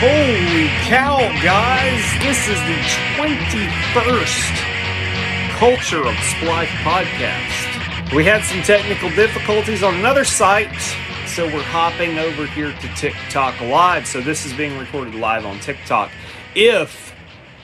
Holy cow, guys! This is the 21st Culture of Splife podcast. We had some technical difficulties on another site, so we're hopping over here to TikTok Live. So this is being recorded live on TikTok. If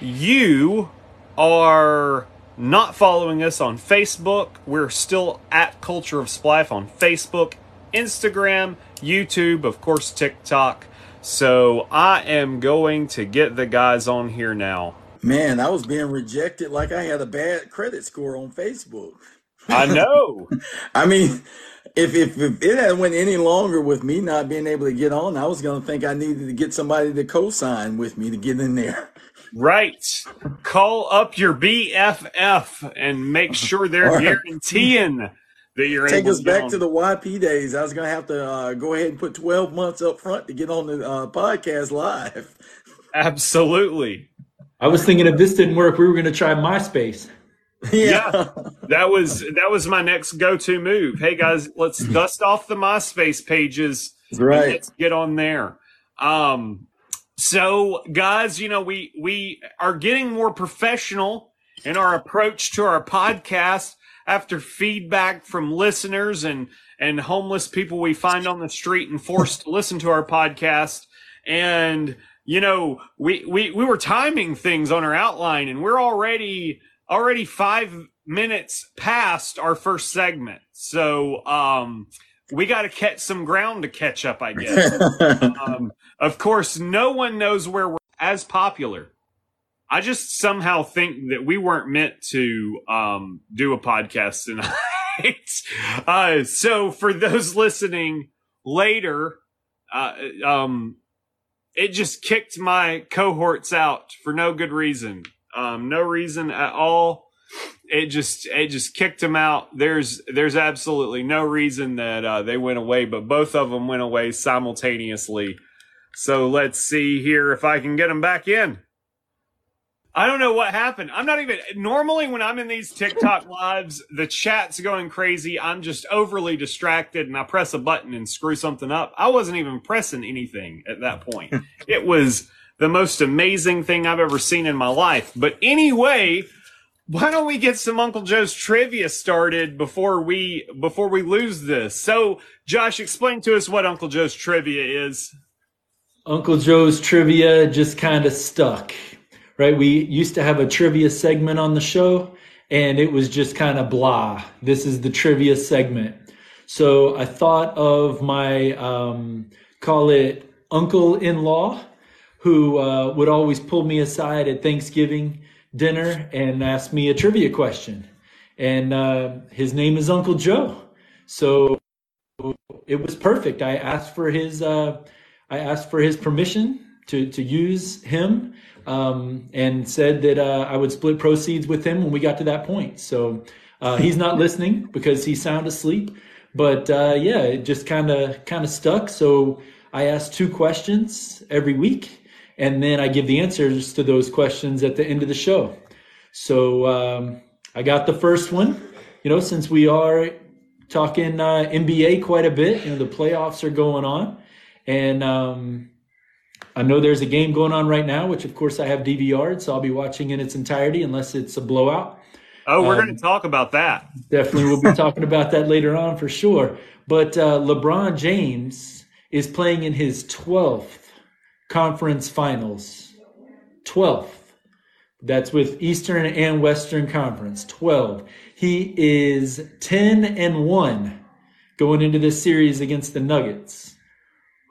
you are not following us on Facebook, we're still at Culture of Splife on Facebook, Instagram, YouTube, of course, TikTok. So I am going to get the guys on here now. Man, I was being rejected like I had a bad credit score on Facebook. I know. I mean, if, if, if it had went any longer with me not being able to get on, I was going to think I needed to get somebody to co-sign with me to get in there. Right. Call up your BFF and make sure they're Right. guaranteeing that you're Take us back on. to the YP days. I was going to have to uh, go ahead and put 12 months up front to get on the uh, podcast live. Absolutely. I was thinking if this didn't work, we were going to try MySpace. Yeah. That was that was my next go-to move. Hey guys, let's dust off the MySpace pages right. let's get on there. Um so guys, you know, we we are getting more professional in our approach to our podcast after feedback from listeners and and homeless people we find on the street and forced to listen to our podcast and you know we we we were timing things on our outline and we're already already 5 minutes past our first segment so um we got to catch some ground to catch up i guess um, of course, no one knows where we're as popular. I just somehow think that we weren't meant to um, do a podcast tonight. uh, so, for those listening later, uh, um, it just kicked my cohorts out for no good reason. Um, no reason at all. It just it just kicked them out. There's there's absolutely no reason that uh, they went away, but both of them went away simultaneously. So let's see here if I can get them back in. I don't know what happened. I'm not even normally when I'm in these TikTok lives, the chat's going crazy. I'm just overly distracted and I press a button and screw something up. I wasn't even pressing anything at that point. it was the most amazing thing I've ever seen in my life. But anyway, why don't we get some Uncle Joe's trivia started before we before we lose this? So, Josh, explain to us what Uncle Joe's trivia is. Uncle Joe's trivia just kind of stuck, right? We used to have a trivia segment on the show, and it was just kind of blah. This is the trivia segment. So I thought of my, um, call it uncle in law, who uh, would always pull me aside at Thanksgiving dinner and ask me a trivia question. And uh, his name is Uncle Joe. So it was perfect. I asked for his uh, I asked for his permission to to use him, um, and said that uh, I would split proceeds with him when we got to that point. So uh, he's not listening because he's sound asleep. But uh, yeah, it just kind of kind of stuck. So I ask two questions every week, and then I give the answers to those questions at the end of the show. So um, I got the first one. You know, since we are talking uh, NBA quite a bit, you know, the playoffs are going on. And um, I know there's a game going on right now, which of course I have DVR'd, so I'll be watching in its entirety unless it's a blowout. Oh, we're Um, going to talk about that. Definitely we'll be talking about that later on for sure. But uh, LeBron James is playing in his 12th conference finals. 12th. That's with Eastern and Western Conference. 12. He is 10 and 1 going into this series against the Nuggets.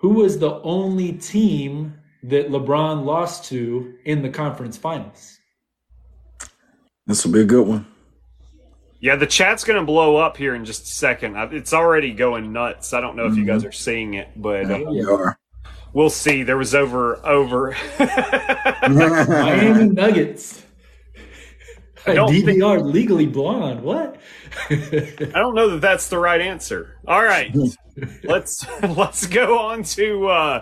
Who was the only team that LeBron lost to in the conference finals? This will be a good one. Yeah, the chat's going to blow up here in just a second. It's already going nuts. I don't know if you guys are seeing it, but uh, We are. we'll see. There was over over. Miami Nuggets. don't think- DVR legally blonde. What? I don't know that that's the right answer. All right, let's let's go on to uh,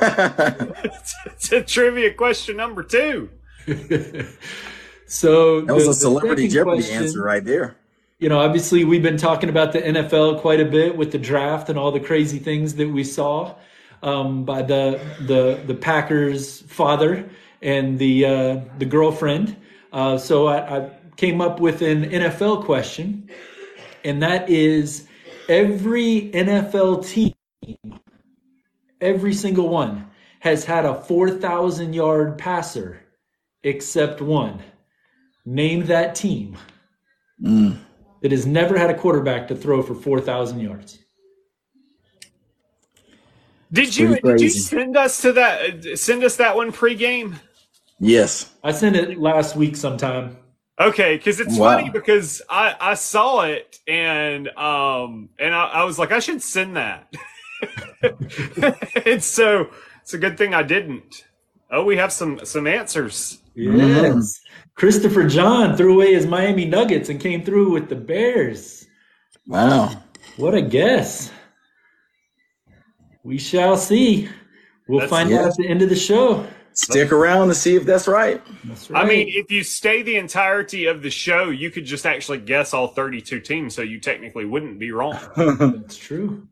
to trivia question number two. so That was the- a celebrity Jeopardy question- answer right there. You know, obviously we've been talking about the NFL quite a bit with the draft and all the crazy things that we saw. um, by the the the Packers father and the uh, the girlfriend. Uh, so I, I came up with an NFL question, and that is every NFL team, every single one, has had a 4,000 yard passer except one. Name that team Mm. that has never had a quarterback to throw for 4,000 yards. Did you did you send us to that? Send us that one pregame. Yes. I sent it last week sometime. Okay, because it's Wow. funny because I I saw it and um and I, I was like I should send that. and so it's a good thing I didn't. Oh, we have some some answers. Yes. Christopher John threw away his Miami Nuggets and came through with the Bears. Wow. What a guess. We shall see. We'll That's- find yeah. out at the end of the show. Stick around to see if that's right. That's I mean, if you stay the entirety of the show, you could just actually guess all 32 teams, so you technically wouldn't be wrong. that's true.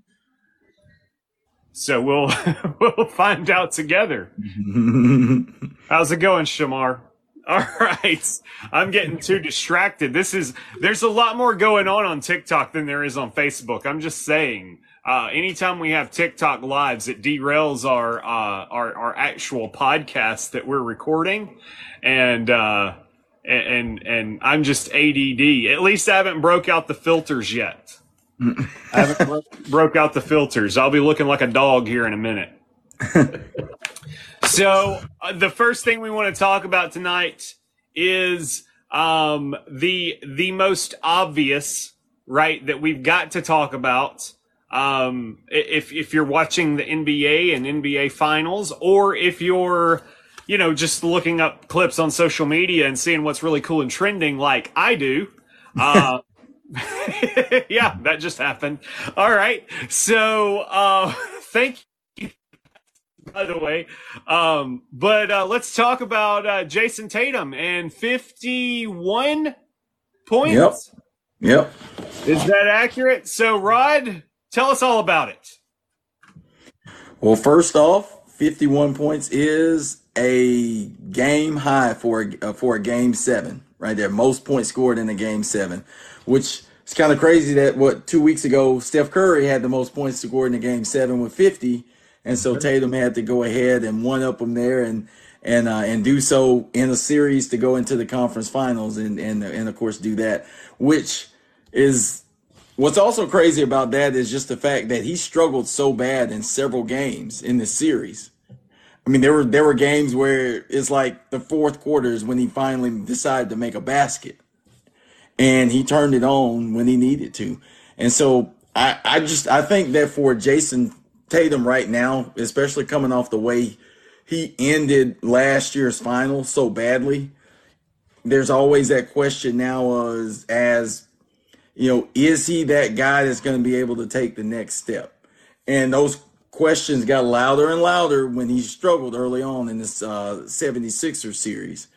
So we'll we'll find out together. How's it going, Shamar? All right. I'm getting too distracted. This is there's a lot more going on on TikTok than there is on Facebook. I'm just saying. Uh, anytime we have TikTok lives, it derails our uh, our our actual podcast that we're recording, and uh, and and I'm just ADD. At least I haven't broke out the filters yet. I haven't bro- broke out the filters. I'll be looking like a dog here in a minute. so uh, the first thing we want to talk about tonight is um, the the most obvious, right? That we've got to talk about. Um, if if you're watching the NBA and NBA finals, or if you're you know just looking up clips on social media and seeing what's really cool and trending, like I do. Uh, yeah, that just happened. All right. So, uh, thank you, by the way. Um, but uh, let's talk about uh, Jayson Tatum and 51 points. Yep. Yep. Is that accurate? So, Rod, tell us all about it. Well, first off, 51 points is a game high for a, uh, for a game seven, right there. Most points scored in a game seven, which is kind of crazy that what two weeks ago Steph Curry had the most points scored in a game seven with 50, and so Tatum had to go ahead and one up him there and and uh, and do so in a series to go into the conference finals and and and of course do that, which is What's also crazy about that is just the fact that he struggled so bad in several games in this series. I mean, there were there were games where it's like the fourth quarters when he finally decided to make a basket, and he turned it on when he needed to. And so I I just I think that for Jayson Tatum right now, especially coming off the way he ended last year's final so badly, there's always that question now uh, as as you know, is he that guy that's going to be able to take the next step? And those questions got louder and louder when he struggled early on in this uh, 76er series.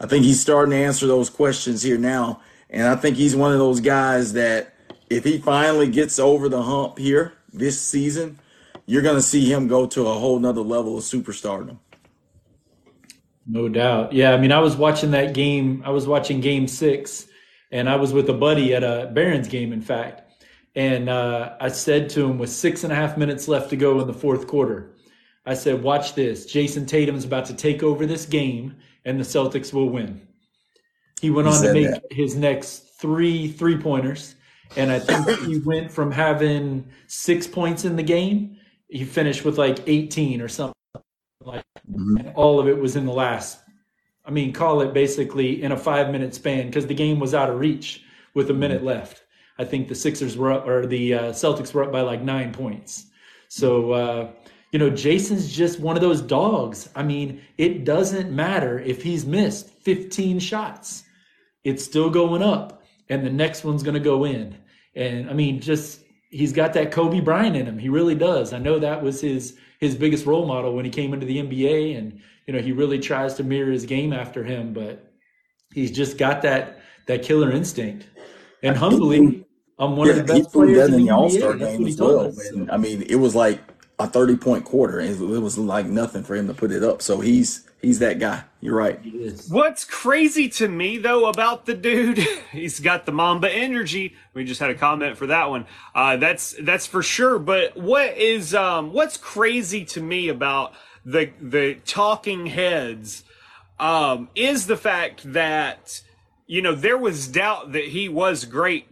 I think he's starting to answer those questions here now. And I think he's one of those guys that if he finally gets over the hump here this season, you're going to see him go to a whole nother level of superstardom. No doubt. Yeah, I mean, I was watching that game. I was watching game six, and I was with a buddy at a Barons game, in fact. And uh, I said to him, with six and a half minutes left to go in the fourth quarter, I said, Watch this. Jayson Tatum's about to take over this game, and the Celtics will win. He went He on to make that. his next three three pointers. And I think he went from having six points in the game, he finished with like 18 or something like and all of it was in the last i mean call it basically in a five minute span because the game was out of reach with a minute left. I think the sixers were up or the uh, celtics were up by like nine points. So uh, you know jason's just one of those dogs. I mean it doesn't matter if he's missed 15 shots. It's still going up and the next one's going to go in. And i mean just he's got that kobe bryant in him. He really does. I know that was his his biggest role model when he came into the nba and you know he really tries to mirror his game after him but he's just got that that killer instinct and humbly i'm one Yeah, of the he best players that in in the the All Star NBA. Game as well. us. When, I mean, it was like a 30 point quarter. It, it was like nothing for him to put it up. So he's he's that guy. You're right. What's crazy to me though about the dude, he's got the Mamba energy. We just had a comment for that one. Uh, that's that's for sure. But what is um, what's crazy to me about the the talking heads um, is the fact that you know there was doubt that he was great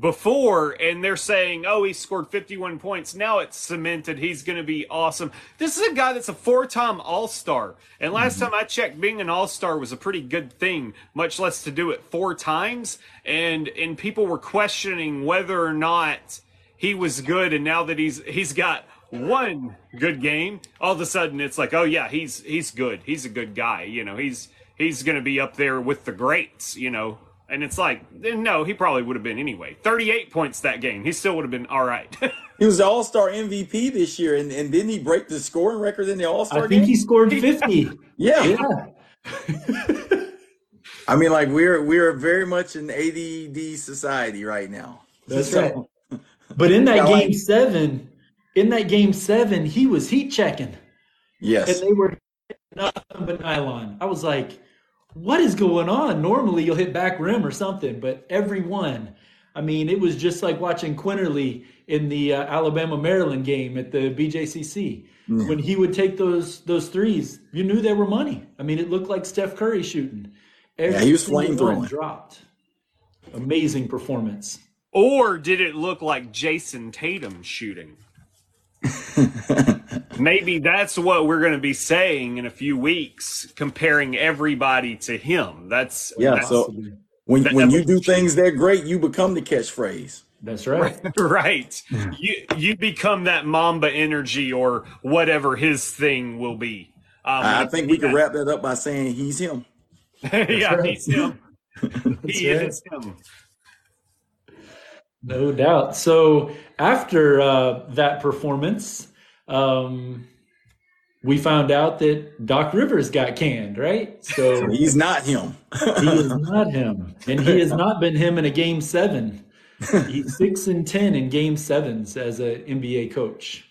before and they're saying oh he scored 51 points. Now it's cemented. He's going to be awesome. This is a guy that's a four-time all-star. And last mm-hmm. time i checked being an all-star was a pretty good thing much less to do it four times. And and people were questioning whether or not he was good and now that he's he's got one good game all of a sudden it's like oh yeah he's he's good he's a good guy you know he's he's going to be up there with the greats you know and it's like, no, he probably would have been anyway. 38 points that game. He still would have been all right. he was the All Star MVP this year, and, and didn't he break the scoring record in the All Star game? I think he scored 50. yeah. yeah. I mean, like we're we're very much an ADD society right now. That's so, right. But in that game like, seven, in that game seven, he was heat checking. Yes. And they were nothing but nylon. I was like, what is going on? Normally you'll hit back rim or something, but every one. I mean, it was just like watching Quinerly in the uh, Alabama Maryland game at the BJCC. Mm. When he would take those those threes, you knew they were money. I mean, it looked like Steph Curry shooting. Every yeah, he was flame throwing. Dropped. Amazing performance. Or did it look like Jayson Tatum shooting? Maybe that's what we're going to be saying in a few weeks, comparing everybody to him. That's yeah. That's, so when that, when you do things that great, you become the catchphrase. That's right. right. you you become that Mamba energy or whatever his thing will be. Um, I think we can wrap that up by saying he's him. yeah, right. he's him. he right. is him. No doubt. So after uh, that performance, um, we found out that Doc Rivers got canned, right? So he's not him. he is not him, and he has not been him in a game seven. He's six and ten in game sevens as an NBA coach.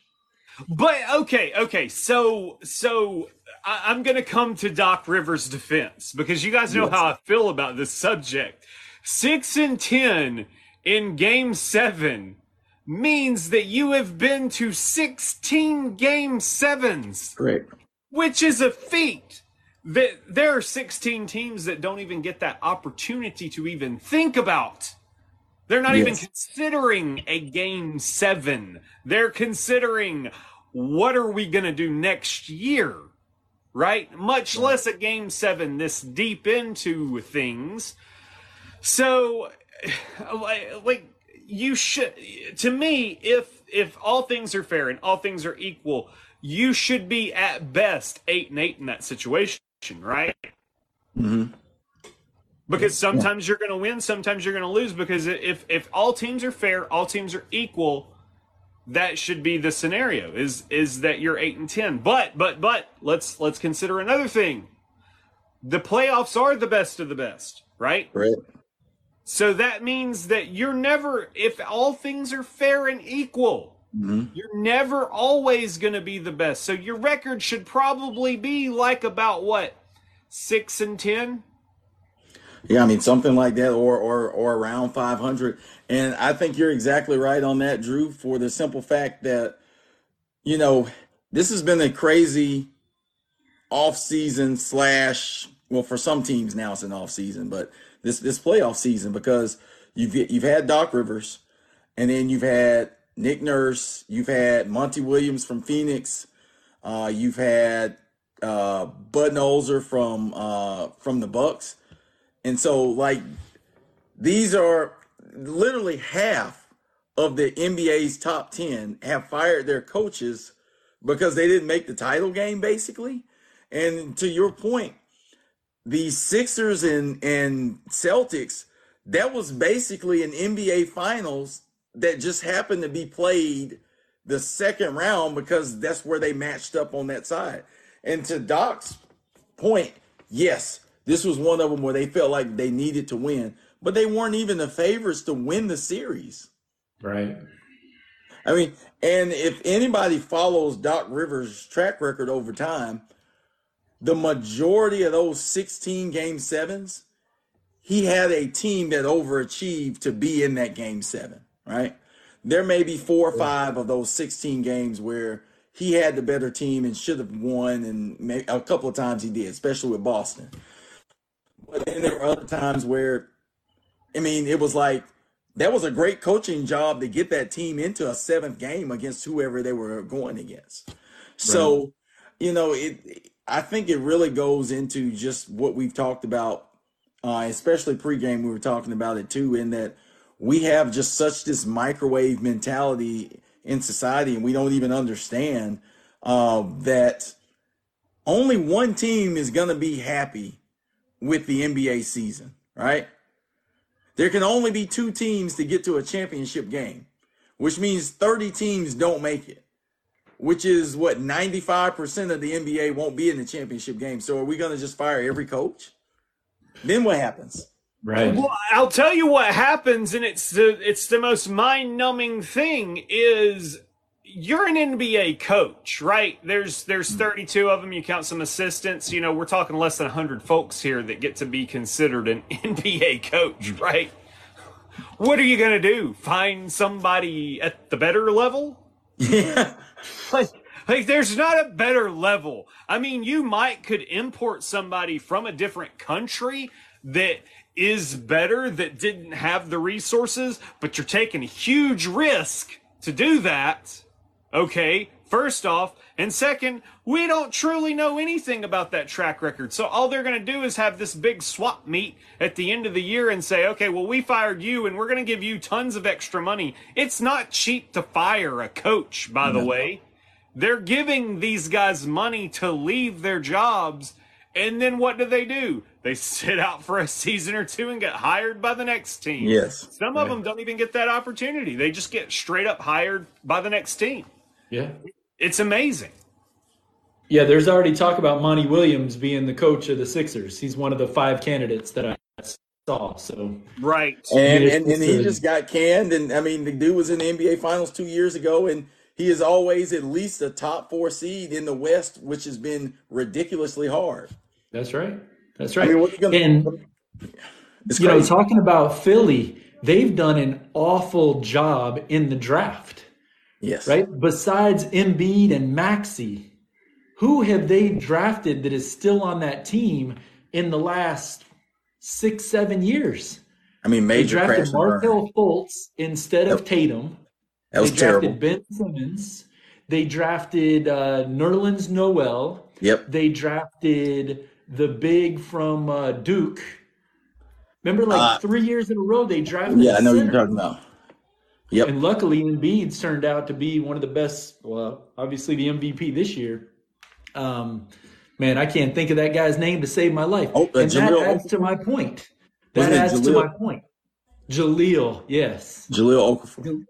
But okay, okay, so so I, am going to come to Doc Rivers' defense because you guys know yes. how I feel about this subject. Six and ten in game seven means that you have been to 16 game sevens. Great. Which is a feat. That there are 16 teams that don't even get that opportunity to even think about. They're not yes. even considering a game seven. They're considering what are we going to do next year, right? Much less a game seven this deep into things. So, like, you should to me if if all things are fair and all things are equal you should be at best eight and eight in that situation right? Mm-hmm. because sometimes yeah. you're going to win sometimes you're going to lose because if if all teams are fair all teams are equal that should be the scenario is is that you're eight and ten. But but but let's let's consider another thing. The playoffs are the best of the best right? Right so that means that you're never, if all things are fair and equal, mm-hmm. you're never always going to be the best. So your record should probably be like about what, six and 10? Yeah, I mean something like that, or or or around 500. And I think you're exactly right on that, Drew. For the simple fact that, you know, this has been a crazy off season slash. Well, for some teams now it's an off season, but this this playoff season because you've you've had Doc Rivers, and then you've had Nick Nurse, you've had Monty Williams from Phoenix, uh, you've had uh, Budenholzer from uh, from the Bucks, and so like these are literally half of the NBA's top ten have fired their coaches because they didn't make the title game, basically. And to your point, the Sixers and and Celtics, that was basically an NBA Finals that just happened to be played the second round because that's where they matched up on that side. And to Doc's point, yes, this was one of them where they felt like they needed to win, but they weren't even the favorites to win the series. Right. I mean, and if anybody follows Doc Rivers' track record over time, the majority of those 16 game sevens, he had a team that overachieved to be in that game seven, right? There may be four or five of those 16 games where he had the better team and should have won, and a couple of times he did, especially with Boston. But then there were other times where, I mean, it was like that was a great coaching job to get that team into a seventh game against whoever they were going against. So, you know, it. I think it really goes into just what we've talked about, uh, especially pregame. We were talking about it too, in that we have just such this microwave mentality in society, and we don't even understand uh, that only one team is going to be happy with the NBA season, right? There can only be two teams to get to a championship game, which means 30 teams don't make it, which is what 95% of the NBA won't be in the championship game. So are we going to just fire every coach? Then what happens? Right. Well, I'll tell you what happens, and it's the it's the most mind numbing thing is you're an NBA coach, right? There's there's mm. 32 of them. You count some assistants. You know, we're talking less than 100 folks here that get to be considered an NBA coach, mm. right? What are you gonna do? Find somebody at the better level? Yeah. Like, like there's not a better level. I mean, you might could import somebody from a different country that is better that didn't have the resources, but you're taking a huge risk to do that. Okay, first off. And second, we don't truly know anything about that track record. So all they're going to do is have this big swap meet at the end of the year and say, okay, well, we fired you and we're going to give you tons of extra money. It's not cheap to fire a coach, by the way. They're giving these guys money to leave their jobs. And then what do they do? They sit out for a season or two and get hired by the next team. Yes. Some of them don't even get that opportunity. They just get straight up hired by the next team. Yeah. It's amazing. Yeah, there's already talk about Monty Williams being the coach of the Sixers. He's one of the five candidates that I saw. So Right. And, and, and he just got canned. And I mean, the dude was in the NBA Finals two years ago, and he is always at least a top four seed in the West, which has been ridiculously hard. that's right. That's I right. mean, what you gonna? and it's you know, talking about Philly, they've done an awful job in the draft, yes. right? Besides Embiid and Maxey, who have they drafted that is still on that team in the last six, seven years? I mean, They major drafted crash and. Markelle Fultz instead of Tatum. That was they drafted terrible. Ben Simmons. They drafted uh, Nerlens Noel. Yep. They drafted the big from uh, Duke. Remember, like Uh, three years in a row, they drafted. Yeah, I know what you're talking about. Yep. And luckily, Embiid's turned out to be one of the best. Well, obviously the MVP this year. Um, man, I can't think of that guy's name to save my life. Oh, uh, and that adds to my point. That adds to my point. Jaleel, yes. Jahlil Okafor.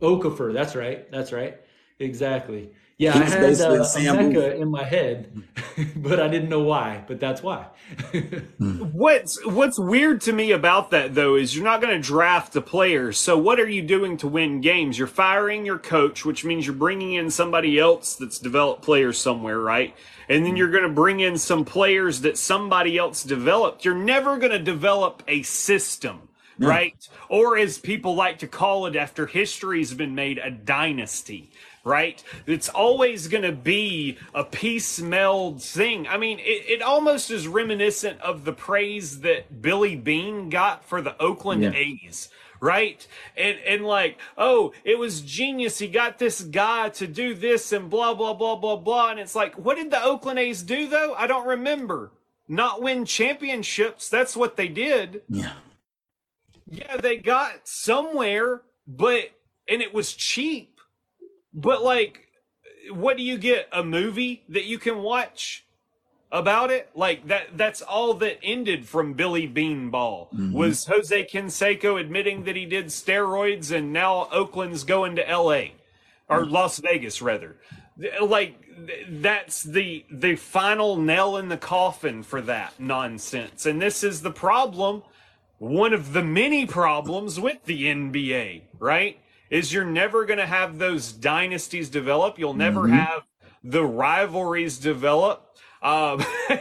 Okafor, that's right. That's right. Exactly. Yeah, He I had basically uh, Sam Emeka Booth. in my head, but I didn't know why. But that's why. What's what's weird to me about that though is you're not going to draft a player. So what are you doing to win games? You're firing your coach, which means you're bringing in somebody else that's developed players somewhere, right? And then you're going to bring in some players that somebody else developed. You're never going to develop a system, right? Or as people like to call it after history's been made, a dynasty right? It's always going to be a piecemealed thing. I mean, it, it almost is reminiscent of the praise that Billy Beane got for the Oakland Yeah. A's. Right? And and like, oh, it was genius. He got this guy to do this and blah blah blah blah blah. And it's like, what did the Oakland A's do though? I don't remember. Not win championships. That's what they did. Yeah. Yeah, they got somewhere, but and it was cheap. But like, what do you get? A movie that you can watch about it? Like that that's all that ended from Billy Beanball mm-hmm. was Jose Canseco admitting that he did steroids and now Oakland's going to LA or mm. Las Vegas rather. Like that's the the final nail in the coffin for that nonsense. And this is the problem one of the many problems with the NBA, right? Is you're never going to have those dynasties develop. You'll never Mhm. have the rivalries develop. Um,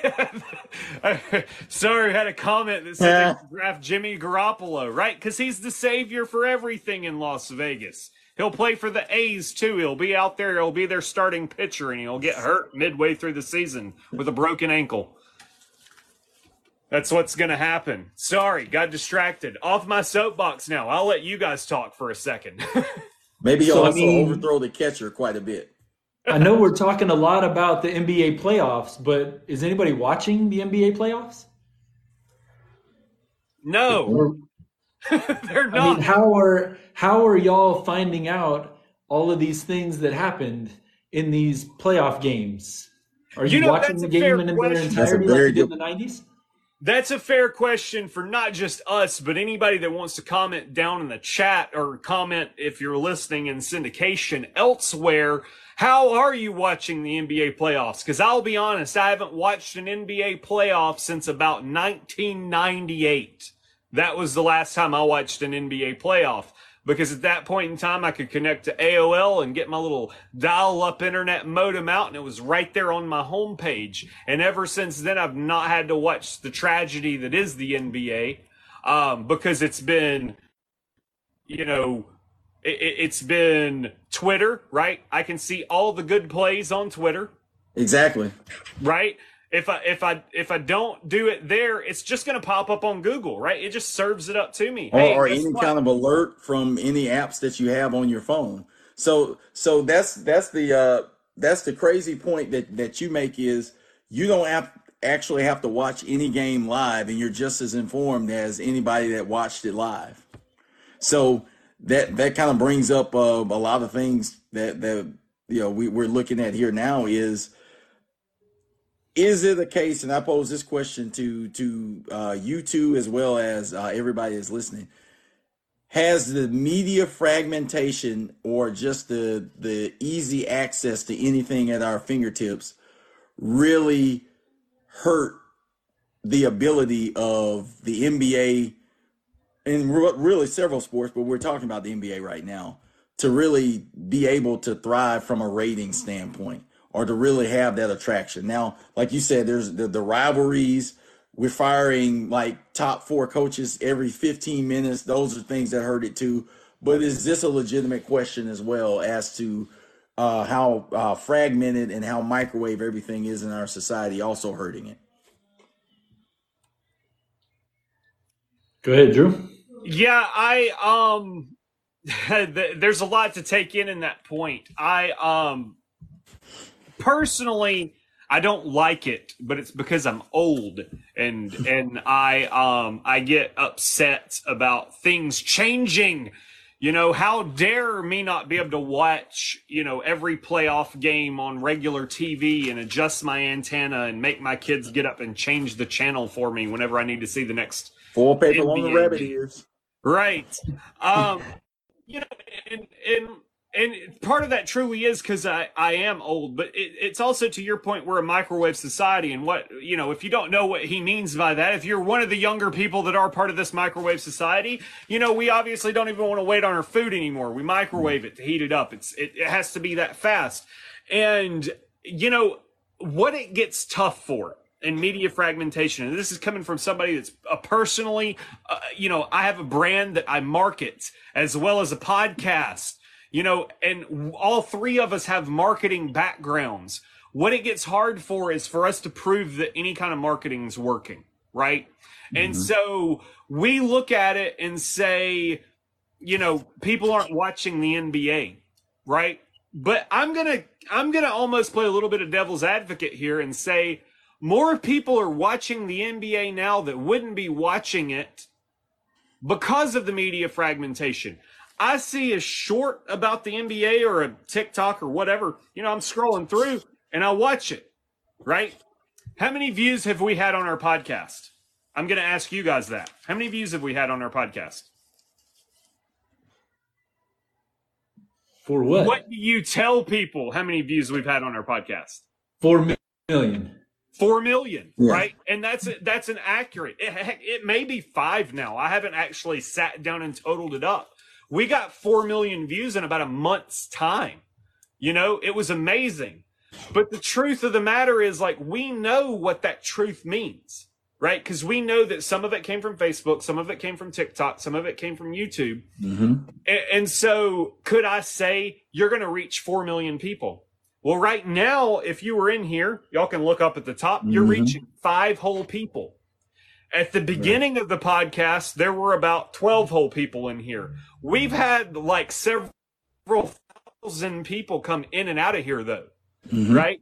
sorry, I had a comment that said Yeah. draft Jimmy Garoppolo, right? Because he's the savior for everything in Las Vegas. He'll play for the A's too. He'll be out there. He'll be their starting pitcher, and he'll get hurt midway through the season with a broken ankle. That's what's going to happen. Sorry, got distracted. Off my soapbox now. I'll let you guys talk for a second. Maybe he'll So, I mean- overthrow the catcher quite a bit. I know we're talking a lot about the NBA playoffs, but is anybody watching the NBA playoffs? no, they're I not. mean, how are how are y'all finding out all of these things that happened in these playoff games? Are you, You know, watching the game in their. That's a entirety very like you did good- in the nineties? That's a fair question for not just us, but anybody that wants to comment down in the chat or comment if you're listening in syndication elsewhere. How are you watching the NBA playoffs? Because I'll be honest, I haven't watched an NBA playoff since about 1998. That was the last time I watched an NBA playoff. Because at that point in time, I could connect to AOL and get my little dial up internet modem out, and it was right there on my homepage. And ever since then, I've not had to watch the tragedy that is the NBA um, because it's been, you know, it, it's been Twitter, right? I can see all the good plays on Twitter Exactly. right? If I if I if I don't do it there, it's just going to pop up on Google, right? It just serves it up to me. Or, Hey, or any what? kind of alert from any apps that you have on your phone. So so that's that's the uh that's the crazy point that that you make is you don't have actually have to watch any game live and you're just as informed as anybody that watched it live. So that that kind of brings up uh, a lot of things that that you know we, we're looking at here now is is it a case and i pose this question to to uh, you two as well as uh, everybody is listening. Has the media fragmentation or just the the easy access to anything at our fingertips really hurt the ability of the NBA and re- really several sports, but we're talking about the NBA right now to really be able to thrive from a rating standpoint or to really have that attraction. Now, like you said, there's the, the rivalries. We're firing like top four coaches every 15 minutes. Those are things that hurt it too. But is this a legitimate question as well as to uh, how uh, fragmented and how microwave everything is in our society also hurting it? Go ahead, Drew. Yeah, I um there's a lot to take in in that point. I um personally I don't like it, but it's because I'm old and and I um I get upset about things changing. You know, how dare me not be able to watch, you know, every playoff game on regular TV and adjust my antenna and make my kids get up and change the channel for me whenever I need to see the next Full paper on the rabbit ears. Right. Um, you know, and and and part of that truly is because I I am old, but it, it's also to your point we're a microwave society, and what you know if you don't know what he means by that, if you're one of the younger people that are part of this microwave society, you know we obviously don't even want to wait on our food anymore. We microwave it to heat it up. It's it, it has to be that fast, and you know what it gets tough for and media fragmentation and this is coming from somebody that's uh, personally uh, you know i have a brand that i market as well as a podcast you know and all three of us have marketing backgrounds. What it gets hard for is for us to prove that any kind of marketing is working right? And mm-hmm. so we look at it and say you know people aren't watching the nba right? But i'm gonna i'm gonna almost play a little bit of devil's advocate here and say more people are watching the NBA now that wouldn't be watching it because of the media fragmentation. I see a short about the NBA or a TikTok or whatever, you know, I'm scrolling through and I watch it, right? How many views have we had on our podcast? I'm going to ask you guys that. How many views have we had on our podcast? For what? What do you tell people how many views we've had on our podcast? Four million. Four million, Yeah. right? And that's that's an accurate. It, it may be five now. I haven't actually sat down and totaled it up. We got 4 million views in about a month's time. You know, it was amazing. But the truth of the matter is, like, we know what that truth means, right? Because we know that some of it came from Facebook, some of it came from TikTok, some of it came from YouTube. Mm-hmm. And, and so, could I say you're going to reach 4 million people? Well, right now, if you were in here, y'all can look up at the top, you're Mhm. reaching five whole people. At the beginning of the podcast, there were about 12 whole people in here. We've had like several thousand people come in and out of here, though Mhm. right?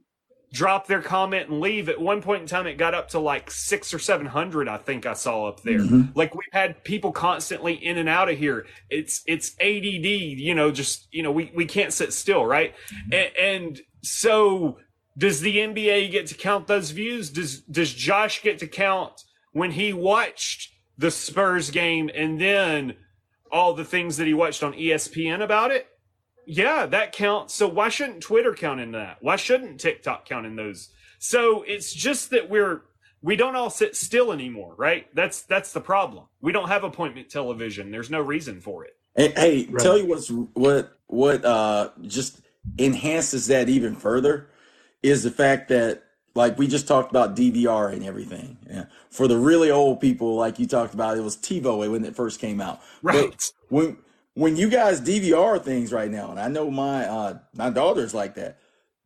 Drop their comment and leave. At one point in time, it got up to like six or seven hundred. I think I saw up there. Mhm. Like we've had people constantly in and out of here. It's it's ADD. You know, just you know, we we can't sit still, right? And, and so, does the NBA get to count those views? Does does Josh get to count when he watched the Spurs game and then all the things that he watched on ESPN about it? Yeah, that counts. So why shouldn't Twitter count in that? Why shouldn't TikTok count in those? So it's just that we're we don't all sit still anymore, right? That's that's the problem. We don't have appointment television. There's no reason for it. Hey, hey Right. tell you what's what what uh just enhances that even further is the fact that like we just talked about DVR and everything. Yeah. For the really old people, like you talked about, it was TiVo when it first came out. Right. But when when you guys DVR things right now, and I know my uh my daughter's like that,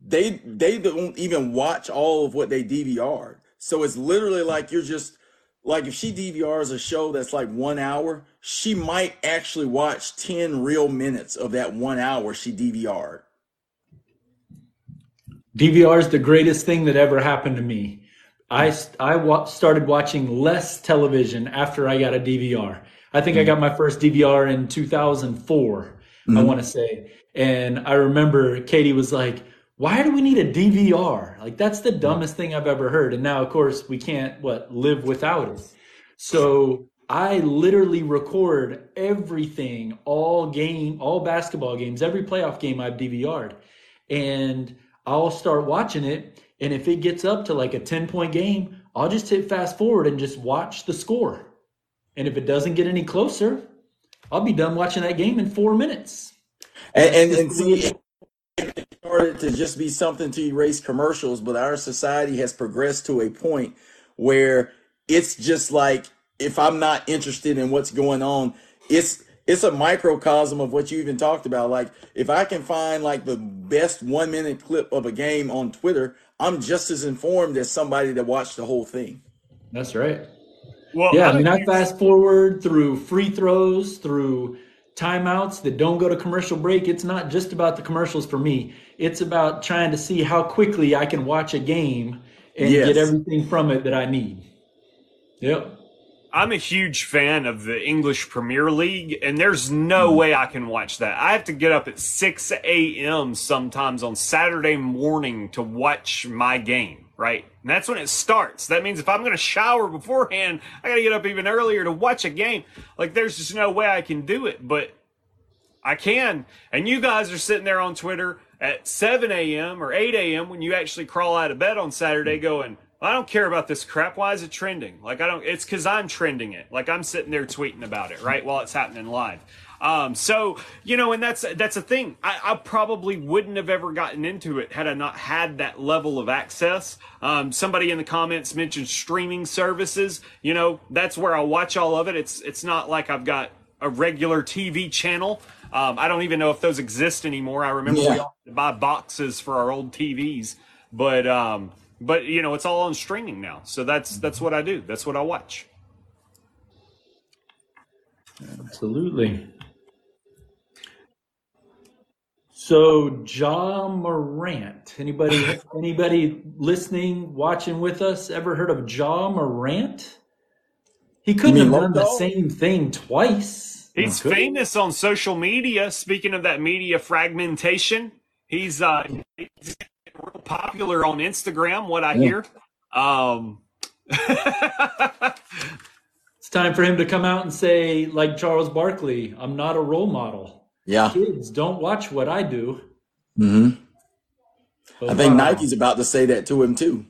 they they don't even watch all of what they DVR'd. So it's literally like you're just like if she DVRs a show that's like one hour, she might actually watch 10 real minutes of that one hour she DVR'd. DVR is the greatest thing that ever happened to me. I, hmm. I wa- started watching less television after I got a DVR. I think I hmm. got my first DVR in 2004, I Mhm. want to say. And I remember Katie was like, why do we need a DVR? Like, that's the hmm. dumbest thing I've ever heard. And now, of course, we can't, what, live without it. So I literally record everything, all game, all basketball games, every playoff game I've DVR'd. And I'll start watching it. And if it gets up to like a 10 point game, I'll just hit fast forward and just watch the score. And if it doesn't get any closer, I'll be done watching that game in four minutes. And and, and see it started to just be something to erase commercials, but our society has progressed to a point where it's just like if I'm not interested in what's going on, it's it's a microcosm of what you even talked about. Like if I can find like the best one minute clip of a game on Twitter, I'm just as informed as somebody that watched the whole thing. That's right. Well, Yeah, I mean, I fast forward through free throws, through timeouts that don't go to commercial break. It's not just about the commercials for me. It's about trying to see how quickly I can watch a game and Yes. get everything from it that I need. Yep. I'm a huge fan of the English Premier League, and there's no Mm-hmm. way I can watch that. I have to get up at 6 a.m. sometimes on Saturday morning to watch my game, right? And that's when it starts. That means if I'm going to shower beforehand, I got to get up even earlier to watch a game. Like, there's just no way I can do it, but I can. And you guys are sitting there on Twitter at 7 a.m. or 8 a.m. when you actually crawl out of bed on Saturday going, I don't care about this crap. Why is it trending? Like, I don't, it's because I'm trending it. Like, I'm sitting there tweeting about it, right? While it's happening live. Um, so, you know, and that's, that's a thing. I, I probably wouldn't have ever gotten into it had I not had that level of access. Um, somebody in the comments mentioned streaming services. You know, that's where I watch all of it. It's, it's not like I've got a regular TV channel. Um, I don't even know if those exist anymore. I remember we all had to buy boxes for our old TVs, but um, but you know it's all on streaming now. So that's that's what I do. That's what I watch. Absolutely. So, Ja Morant. Anybody anybody listening, watching with us ever heard of Ja Morant? He couldn't mean have done the Loco? same thing twice. He's Could he? famous on social media. Speaking of that media fragmentation, he's uh he's real popular on Instagram. What I hear. Um, It's time for him to come out and say, like Charles Barkley, I'm not a role model. Yeah. Kids, don't watch what I do. Mm-hmm. But I think wow. Nike's about to say that to him too.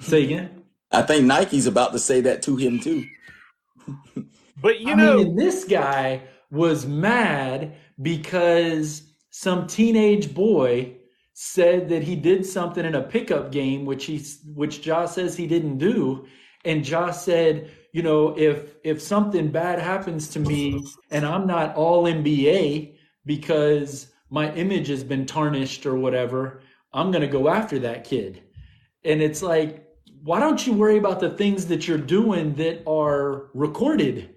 Say again. I think Nike's about to say that to him too. but you I know, mean, this guy was mad because some teenage boy said that he did something in a pickup game, which he which Josh says he didn't do, and Josh said, you know, if if something bad happens to me and I'm not all NBA because my image has been tarnished or whatever, I'm gonna go after that kid. And it's like, why don't you worry about the things that you're doing that are recorded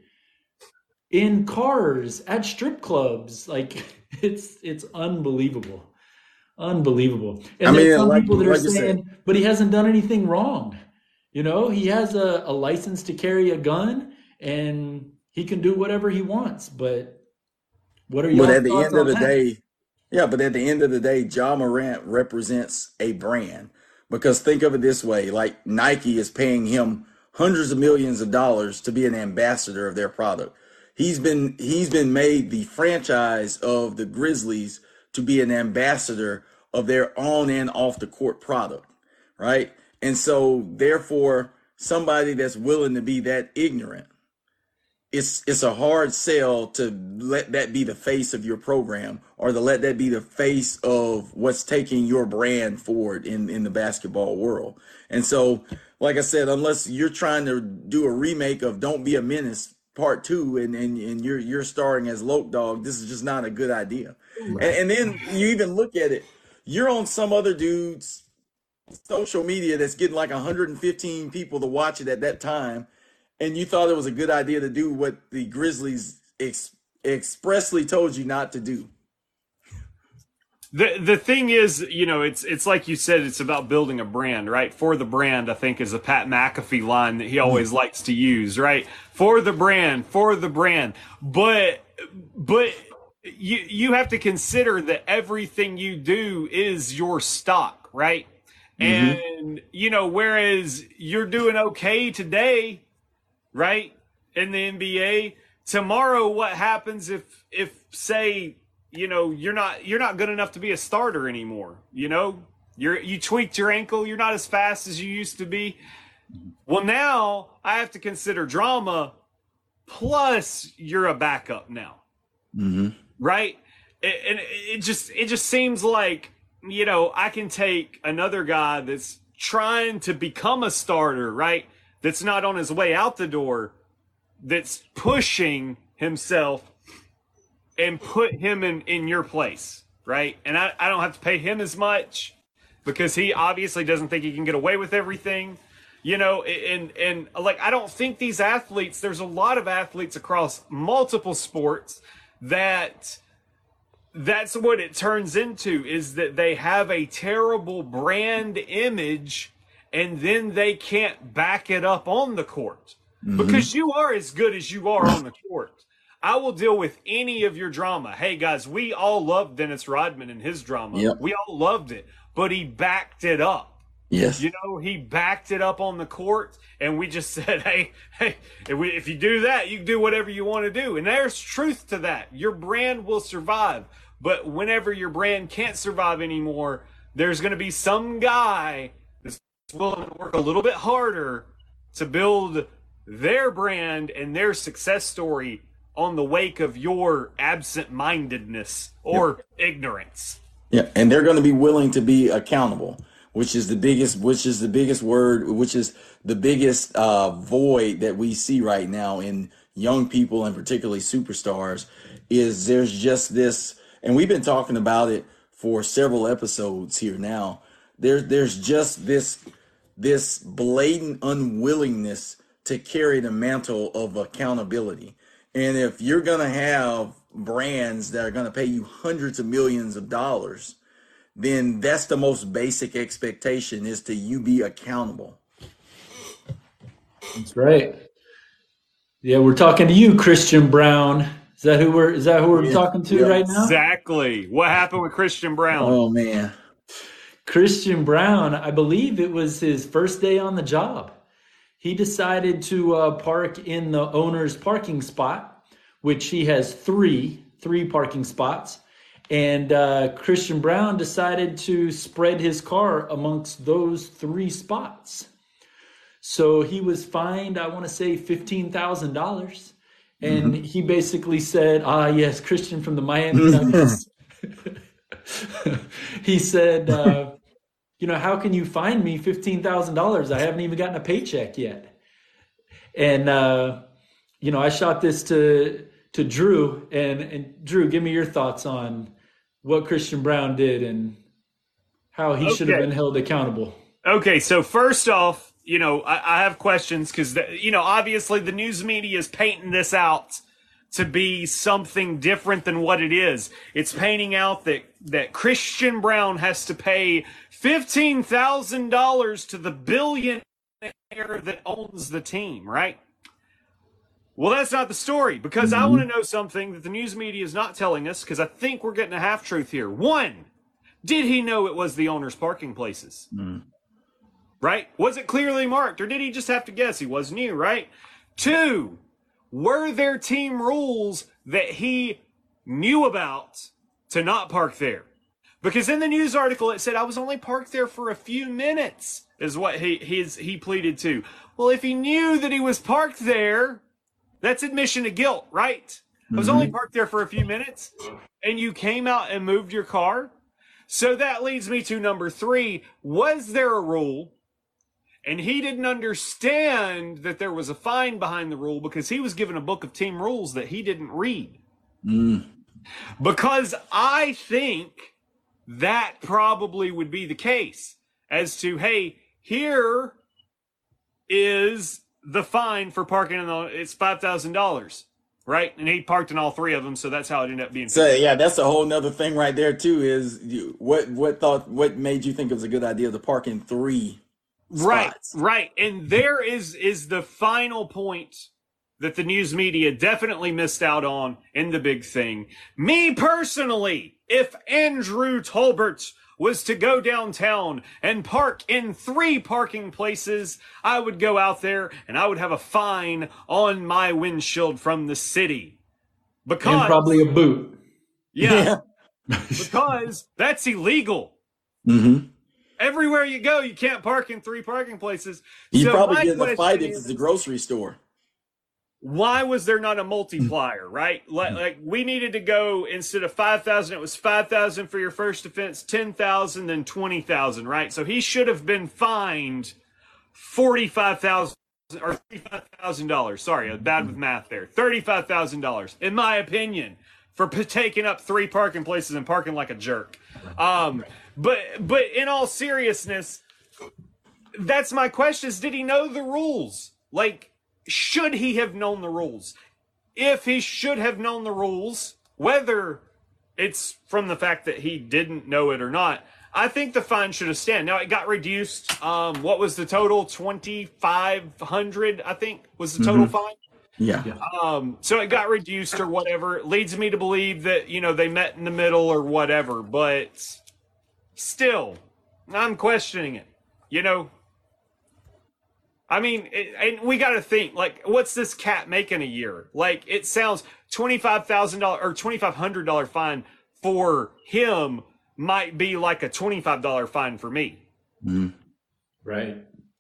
in cars at strip clubs? Like it's it's unbelievable. Unbelievable. And I mean, some like- people that are like you said- saying, but he hasn't done anything wrong. You know, he has a, a license to carry a gun and he can do whatever he wants. But what are your But at the end of the that? day, yeah, but at the end of the day, Ja Morant represents a brand. Because think of it this way, like Nike is paying him hundreds of millions of dollars to be an ambassador of their product. He's been he's been made the franchise of the Grizzlies to be an ambassador of their on and off the court product, right? And so therefore somebody that's willing to be that ignorant it's it's a hard sell to let that be the face of your program or to let that be the face of what's taking your brand forward in in the basketball world. And so, like I said, unless you're trying to do a remake of Don't Be a Menace Part Two, and and, and you're you're starring as Loc Dog, this is just not a good idea. And, and then you even look at it, you're on some other dude's social media that's getting like 115 people to watch it at that time and you thought it was a good idea to do what the Grizzlies ex- expressly told you not to do. The the thing is, you know, it's it's like you said, it's about building a brand, right? For the brand, I think is a Pat McAfee line that he mm-hmm. always likes to use, right? For the brand, for the brand. But but you you have to consider that everything you do is your stock, right? And you know, whereas you're doing okay today, right? In the NBA, tomorrow what happens if if say you know you're not you're not good enough to be a starter anymore you know you're you tweaked your ankle you're not as fast as you used to be well now i have to consider drama plus you're a backup now Mm-hmm. Right? And it just it just seems like you know i can take another guy that's trying to become a starter right? That's not on his way out the door that's pushing himself and put him in in your place right? And i, I don't have to pay him as much because he obviously doesn't think he can get away with everything you know? And and like i don't think these athletes there's a lot of athletes across multiple sports that that's what it turns into is that they have a terrible brand image and then they can't back it up on the court mm-hmm. because you are as good as you are on the court. I will deal with any of your drama. Hey guys, we all loved Dennis Rodman and his drama. Yep. We all loved it, but he backed it up. Yes. You know, he backed it up on the court, and we just said, "Hey, hey, if, we, if you do that, you can do whatever you want to do." And there's truth to that. Your brand will survive, but whenever your brand can't survive anymore, there's going to be some guy that's willing to work a little bit harder to build their brand and their success story on the wake of your absent-mindedness or ignorance. Yeah, and they're going to be willing to be accountable, which is the biggest, which is the biggest word, which is the biggest uh, void that we see right now in young people and particularly superstars. Is there's just this, and we've been talking about it for several episodes here now. There, there's just this, this blatant unwillingness to carry the mantle of accountability. And if you're going to have brands that are going to pay you hundreds of millions of dollars, then that's the most basic expectation is to you be accountable. That's right. Yeah, we're talking to you, Christian Braun. Is that who we're is that who we're Yeah, talking to yeah. right now? Exactly. What happened with Christian Braun? Oh man. Christian Braun, I believe it was his first day on the job. He decided to uh, park in the owner's parking spot, which he has three three parking spots. And uh, Christian Braun decided to spread his car amongst those three spots. So he was fined, I want to say $15,000. and he basically said, "Ah, yes, Christian from the Miami Nuggets." he said, uh, "You know, how can you find me fifteen thousand dollars? I haven't even gotten a paycheck yet." And uh, you know, I shot this to to Drew, and and Drew, give me your thoughts on what Christian Braun did and how he should have been held accountable. Okay, so first off, you know, I, I have questions because, you know, obviously the news media is painting this out to be something different than what it is. It's painting out that, that Christian Braun has to pay $15,000 to the billionaire that owns the team, right? Well, that's not the story because I want to mm-hmm. know something that the news media is not telling us because I think we're getting a half truth here. One, did he know it was the owner's parking places? Mm. Right? Was it clearly marked or did he just have to guess? He was new, right? Two, were there team rules that he knew about to not park there? Because in the news article it said I was only parked there for a few minutes, is what he his he pleaded to. Well, if he knew that he was parked there, that's admission of guilt, right? I was only mm-hmm. parked there for a few minutes, and you came out and moved your car. So that leads me to number three. Was there a rule? And he didn't understand that there was a fine behind the rule because he was given a book of team rules that he didn't read. Mm. Because I think that probably would be the case as to, hey, here is the fine for parking in the, it's $5,000, right? And he parked in all three of them. So that's how it ended up being. So yeah, that's a whole nother thing right there too. Is you, what what thought what made you think it was a good idea to park in three? right spots. right and there is is the final point that the news media definitely missed out on in the big thing me personally if andrew tolbert was to go downtown and park in three parking places i would go out there and i would have a fine on my windshield from the city because And probably a boot. yeah because that's illegal Mm-hmm. Everywhere you go, you can't park in three parking places. You So probably my get in a fight question if it's a grocery store. Why was there not a hmm. multiplier, right? Like, hmm. like we needed to go instead of 5,000, it was 5,000 for your first offense, 10,000, then 20,000, right? So he should have been fined 45,000 or $35,000. Sorry, I'm bad with math there. $35,000, in my opinion, for p- taking up three parking places and parking like a jerk. Um, but, but in all seriousness, that's my question is did he know the rules? Like, should he have known the rules? If he should have known the rules, whether it's from the fact that he didn't know it or not, I think the fine should have stand. Now it got reduced. Um, what was the total? Twenty five hundred, I think, was the total fine. Yeah. Um, so it got reduced or whatever. It leads me to believe that you know they met in the middle or whatever. But still, I'm questioning it. You know, I mean, it, and we got to think like, what's this cat making a year? Like, it sounds twenty five thousand dollar or twenty five hundred dollar fine for him might be like a twenty five dollar fine for me, Right.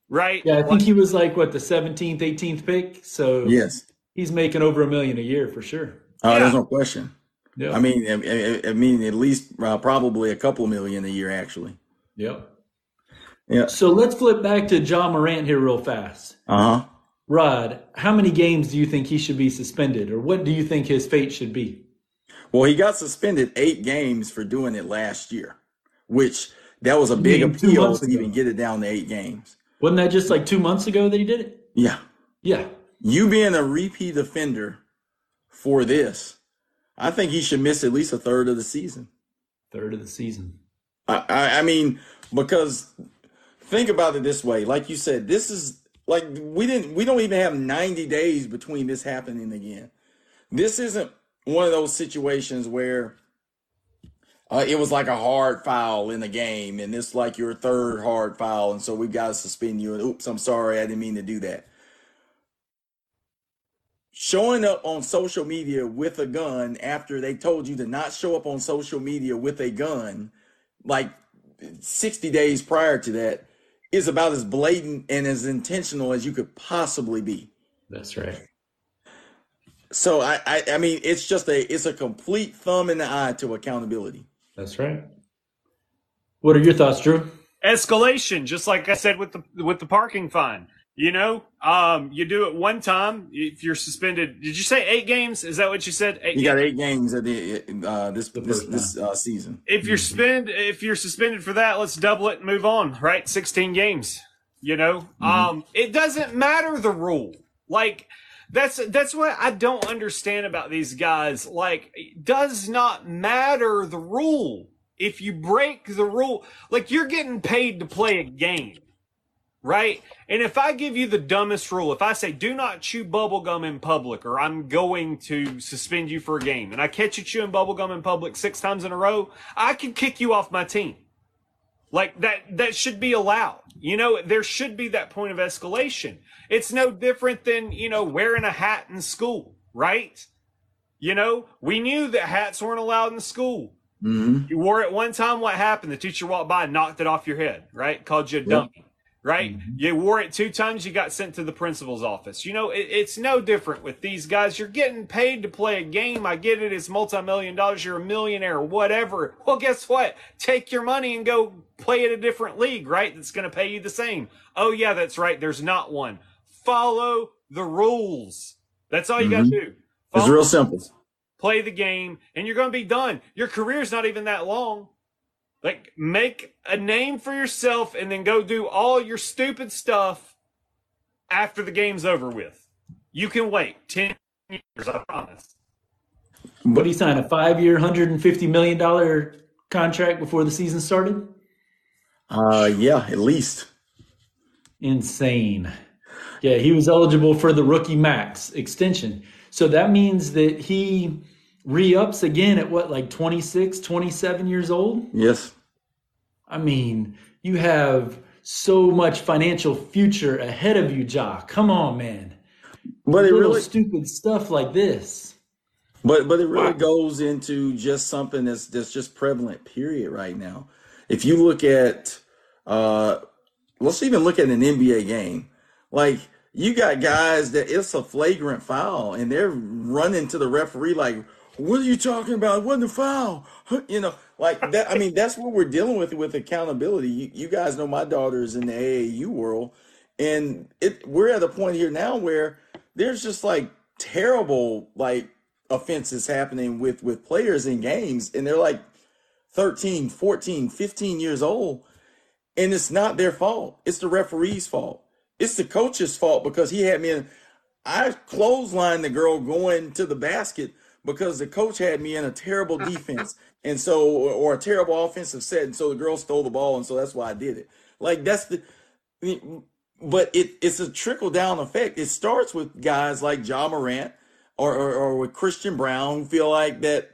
right? Yeah, I think he was like what the 17th, 18th pick. So Yes. he's making over a million a year for sure. Oh, Yeah. there's no question. Yeah. I mean, I, I- I mean, at least uh, probably a couple million a year, actually. Yep. Yeah. So let's flip back to Ja Morant here real fast. Uh huh. Rod, how many games do you think he should be suspended, or what do you think his fate should be? Well, he got suspended eight games for doing it last year, which that was a big appeal to even get it down to eight games. Wasn't that just like two months ago that he did it? Yeah. Yeah. You being a repeat offender for this, I think he should miss at least a third of the season. Third of the season. I, I, I mean, because think about it this way. Like you said, this is like we didn't we don't even have 90 days between this happening again. This isn't one of those situations where uh, it was like a hard foul in the game and it's like your third hard foul and so we've got to suspend you and oops, I'm sorry, I didn't mean to do that. Showing up on social media with a gun after they told you to not show up on social media with a gun like 60 days prior to that is about as blatant and as intentional as you could possibly be. That's right. So I, I, I mean, it's just a, it's a complete thumb in the eye to accountability. That's right. What are your thoughts, Drew? Escalation, just like I said with the with the parking fine. You know, um, you do it one time if you're suspended. Did you say eight games? Is that what you said? Eight you got eight games at the uh, this this, this uh, season. If you're spend if you're suspended for that, let's double it and move on. Right, sixteen games. You know, mm-hmm. um, it doesn't matter the rule. Like that's that's what I don't understand about these guys. Like, does not matter the rule. If you break the rule, like you're getting paid to play a game, right? And if I give you the dumbest rule, if I say do not chew bubblegum in public or I'm going to suspend you for a game and I catch you chewing bubblegum in public six times in a row, I can kick you off my team. Like that that should be allowed. You know, there should be that point of escalation. It's no different than, you know, wearing a hat in school, right? You know, we knew that hats weren't allowed in school. Mm-hmm. You wore it one time, what happened? The teacher walked by and knocked it off your head, right? Called you a dummy, yep. Right? Mm-hmm. You wore it two times, you got sent to the principal's office. You know, it, it's no different with these guys. You're getting paid to play a game. I get it, it's multi million dollars, you're a millionaire, whatever. Well, guess what? Take your money and go play at a different league, right? That's going to pay you the same. Oh, yeah, that's right. There's not one follow the rules. That's all you mm-hmm. got to do. Follow it's real simple. Play the game, and you're going to be done. Your career's not even that long. Like, make a name for yourself and then go do all your stupid stuff after the game's over with. You can wait 10 years, I promise. What do you sign? A five year, $150 million contract before the season started? Uh, yeah, at least. Insane. Yeah, he was eligible for the rookie max extension. So that means that he re-ups again at what, like 26, 27 years old? Yes. I mean, you have so much financial future ahead of you, Ja. Come on, man. But it really stupid stuff like this. But but it really wow. goes into just something that's that's just prevalent, period, right now. If you look at uh let's even look at an NBA game. Like you got guys that it's a flagrant foul and they're running to the referee like, "What are you talking about? Wasn't a foul." You know, like that. I mean, that's what we're dealing with with accountability. You, you guys know my daughter is in the AAU world, and it we're at a point here now where there's just like terrible like offenses happening with with players in games and they're like 13 14 15 years old and it's not their fault it's the referee's fault it's the coach's fault because he had me in. I clotheslined the girl going to the basket because the coach had me in a terrible defense and so or a terrible offensive set and so the girl stole the ball and so that's why I did it. Like that's the but it it's a trickle down effect. It starts with guys like Ja Morant or, or, or with Christian Braun who feel like that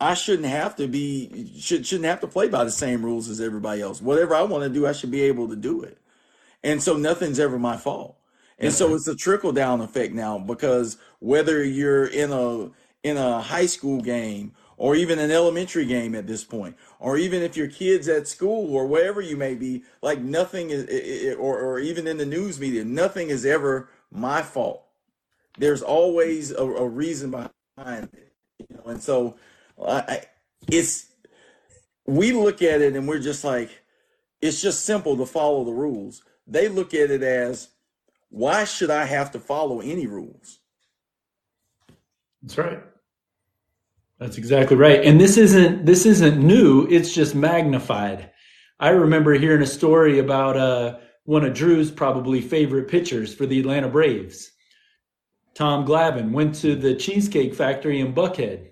I shouldn't have to be should shouldn't have to play by the same rules as everybody else. Whatever I want to do, I should be able to do it. And so nothing's ever my fault. And so it's a trickle down effect now because whether you're in a in a high school game or even an elementary game at this point, or even if your kids at school or wherever you may be, like nothing is, or, or even in the news media, nothing is ever my fault. There's always a, a reason behind it, you know. And so, I, it's we look at it and we're just like, it's just simple to follow the rules they look at it as why should I have to follow any rules? That's right. That's exactly right. And this isn't this isn't new, it's just magnified. I remember hearing a story about uh, one of Drew's probably favorite pitchers for the Atlanta Braves. Tom Glavine went to the Cheesecake Factory in Buckhead.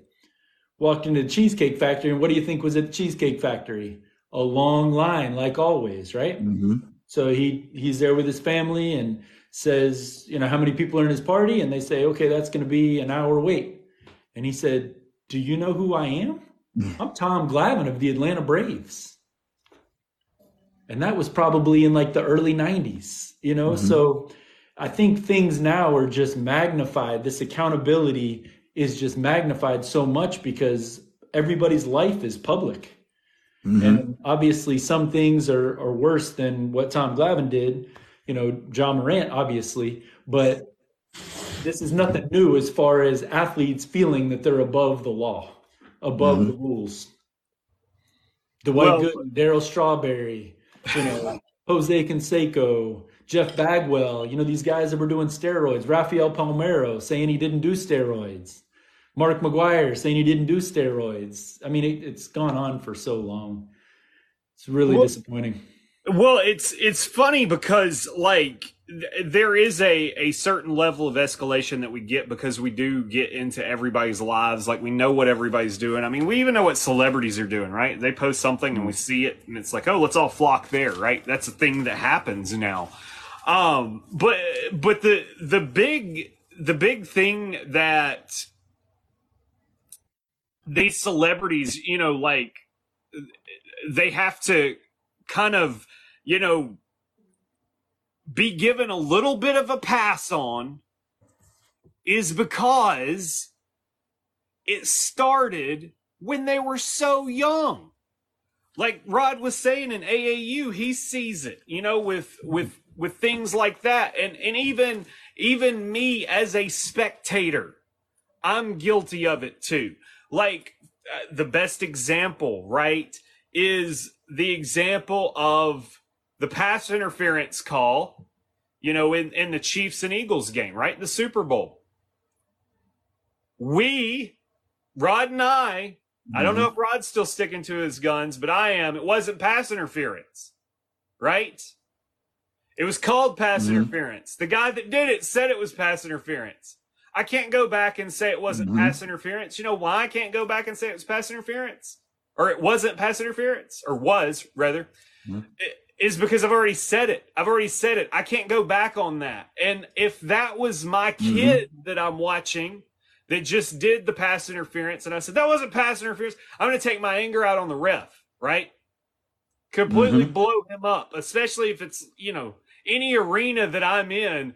Walked into the Cheesecake Factory, and what do you think was at the Cheesecake Factory? A long line, like always, right? Mm-hmm. So he he's there with his family and says, you know, how many people are in his party? And they say, okay, that's going to be an hour wait. And he said, do you know who I am? I'm Tom Glavine of the Atlanta Braves. And that was probably in like the early 90s, you know? Mm-hmm. So I think things now are just magnified. This accountability is just magnified so much because everybody's life is public. Mm-hmm. And obviously, some things are, are worse than what Tom Glavine did. You know, Ja Morant, obviously, but this is nothing new as far as athletes feeling that they're above the law, above mm-hmm. the rules. Dwight well, Gooden, Darryl Strawberry, you know, Jose Canseco, Jeff Bagwell, you know, these guys that were doing steroids, Rafael Palmeiro saying he didn't do steroids, Mark McGwire saying he didn't do steroids. I mean, it, it's gone on for so long. It's really well, disappointing. Well, it's it's funny because like there is a a certain level of escalation that we get because we do get into everybody's lives. Like we know what everybody's doing. I mean we even know what celebrities are doing right? They post something and we see it and it's like oh let's all flock there right? That's a thing that happens now. Um but but the the big the big thing that these celebrities you know like they have to kind of you know be given a little bit of a pass on is because it started when they were so young. Like Rod was saying in AAU, he sees it, you know, with with with things like that, and and even even me as a spectator, I'm guilty of it too. Like uh, the best example, right, is the example of the pass interference call, you know, in, in the Chiefs and Eagles game, right? The Super Bowl. We, Rod and I, mm-hmm. I don't know mm-hmm. if Rod's still sticking to his guns, but I am. It wasn't pass interference, right? It was called pass mm-hmm. interference. The guy that did it said it was pass interference. I can't go back and say it wasn't mm-hmm. pass interference. You know why I can't go back and say it was pass interference? Or it wasn't pass interference, or was rather. Mm-hmm. It, is because I've already said it. I've already said it. I can't go back on that. And if that was my mm-hmm. kid mm-hmm. that I'm watching that just did the pass interference, and I said, that wasn't pass interference, I'm going to take my anger out on the ref, right? Completely mm-hmm. blow him up, especially if it's, you know, any arena that I'm in,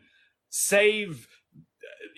save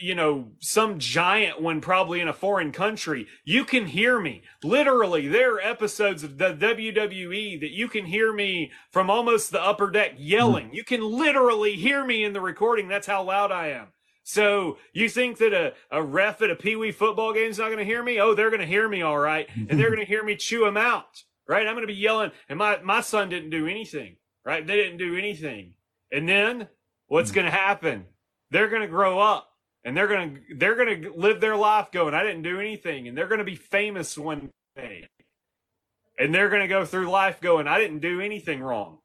you know, some giant one probably in a foreign country, you can hear me. Literally, there are episodes of the WWE that you can hear me from almost the upper deck yelling. Mm. You can literally hear me in the recording. That's how loud I am. So you think that a, a ref at a Pee Wee football game is not going to hear me? Oh, they're going to hear me all right. And they're going to hear me chew them out, right? I'm going to be yelling. And my, my son didn't do anything, right? They didn't do anything. And then what's mm. going to happen? They're going to grow up and they're gonna they're gonna live their life going i didn't do anything and they're gonna be famous one day and they're gonna go through life going i didn't do anything wrong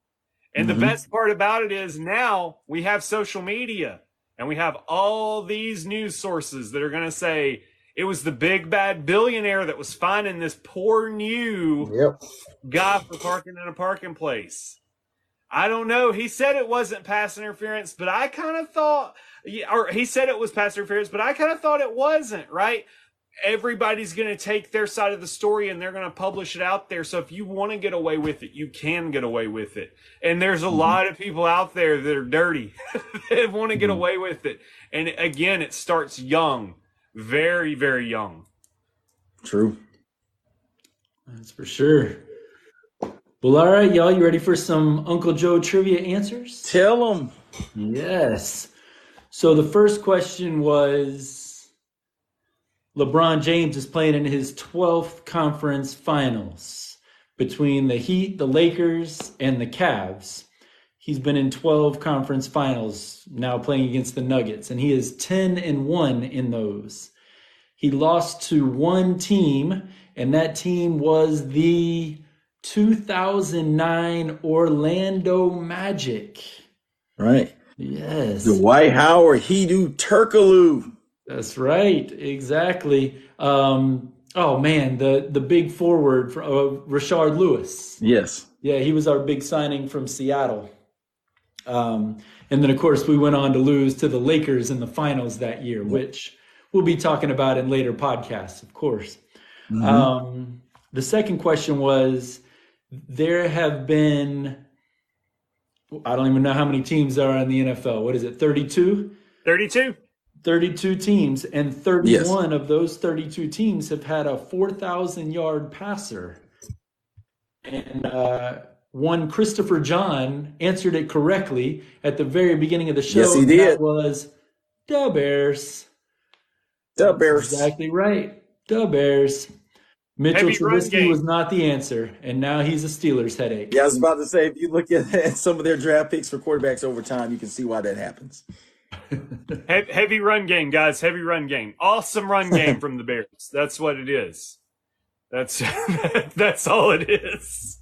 and mm-hmm. the best part about it is now we have social media and we have all these news sources that are gonna say it was the big bad billionaire that was finding this poor new yep. guy for parking in a parking place I don't know. He said it wasn't pass interference, but I kind of thought or he said it was pass interference, but I kind of thought it wasn't, right? Everybody's going to take their side of the story and they're going to publish it out there. So if you want to get away with it, you can get away with it. And there's a mm-hmm. lot of people out there that are dirty that want to get mm-hmm. away with it. And again, it starts young, very, very young. True. That's for sure. Well, all right, y'all. You ready for some Uncle Joe trivia answers? Tell them. Yes. So the first question was LeBron James is playing in his 12th conference finals between the Heat, the Lakers, and the Cavs. He's been in 12 conference finals now playing against the Nuggets, and he is 10 and 1 in those. He lost to one team, and that team was the 2009 Orlando Magic. Right. Yes. Dwight Howard, Hedo Turkoglu. That's right. Exactly. Um, oh man, the the big forward for uh, Rashard Lewis. Yes. Yeah, he was our big signing from Seattle. Um, and then of course we went on to lose to the Lakers in the finals that year, which we'll be talking about in later podcasts, of course. Mm-hmm. Um, the second question was there have been I don't even know how many teams there are in the NFL. What is it, 32? 32. 32 teams, and 31 yes. of those 32 teams have had a 4,000 yard passer. And uh, one Christopher John answered it correctly at the very beginning of the show. Yes, he did. was the Bears. The Bears. Exactly right. The Bears. Mitchell Heavy Trubisky was not the answer, and now he's a Steelers headache. Yeah, I was about to say, if you look at, at some of their draft picks for quarterbacks over time, you can see why that happens. He- heavy run game, guys. Heavy run game. Awesome run game from the Bears. That's what it is. That's that's all it is.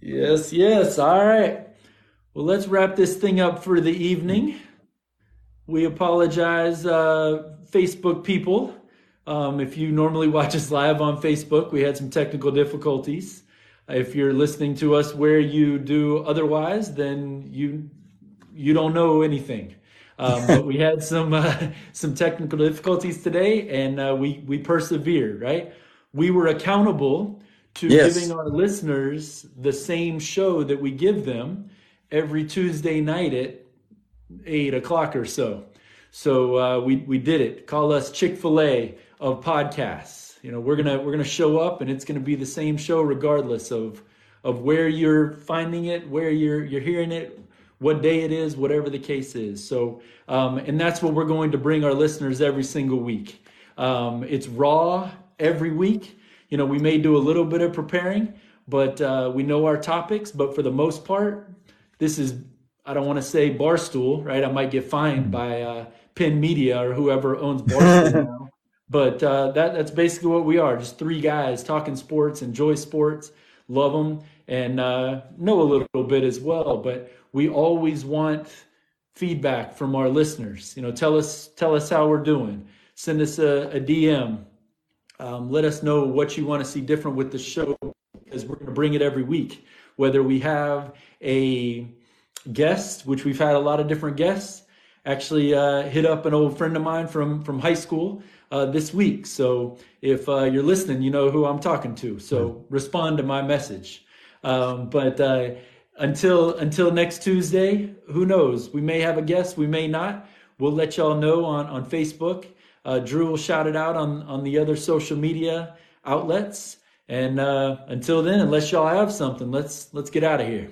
Yes, yes. All right. Well, let's wrap this thing up for the evening. We apologize, uh, Facebook people. Um, if you normally watch us live on Facebook, we had some technical difficulties. If you're listening to us where you do otherwise, then you you don't know anything. Um, but we had some uh, some technical difficulties today, and uh, we we persevered. Right, we were accountable to Yes. giving our listeners the same show that we give them every Tuesday night at eight o'clock or so. So uh, we we did it. Call us Chick Fil A of podcasts. You know, we're gonna we're gonna show up, and it's gonna be the same show regardless of of where you're finding it, where you're you're hearing it, what day it is, whatever the case is. So, um, and that's what we're going to bring our listeners every single week. Um, it's raw every week. You know, we may do a little bit of preparing, but uh, we know our topics. But for the most part, this is I don't want to say Barstool, right? I might get fined by uh, Penn Media or whoever owns Barstool now. But uh, that that's basically what we are. Just three guys talking sports, enjoy sports, love them, and uh, know a little bit as well. But we always want feedback from our listeners. You know, tell us tell us how we're doing. Send us a, a DM. Um, let us know what you want to see different with the show because we're going to bring it every week. Whether we have a guest, which we've had a lot of different guests, actually uh, hit up an old friend of mine from from high school uh, this week. So if uh, you're listening, you know who I'm talking to. So respond to my message. Um, but uh, until until next Tuesday, who knows? We may have a guest, we may not. We'll let y'all know on on Facebook. Uh, Drew will shout it out on on the other social media outlets. And uh, until then, unless y'all have something, let's let's get out of here.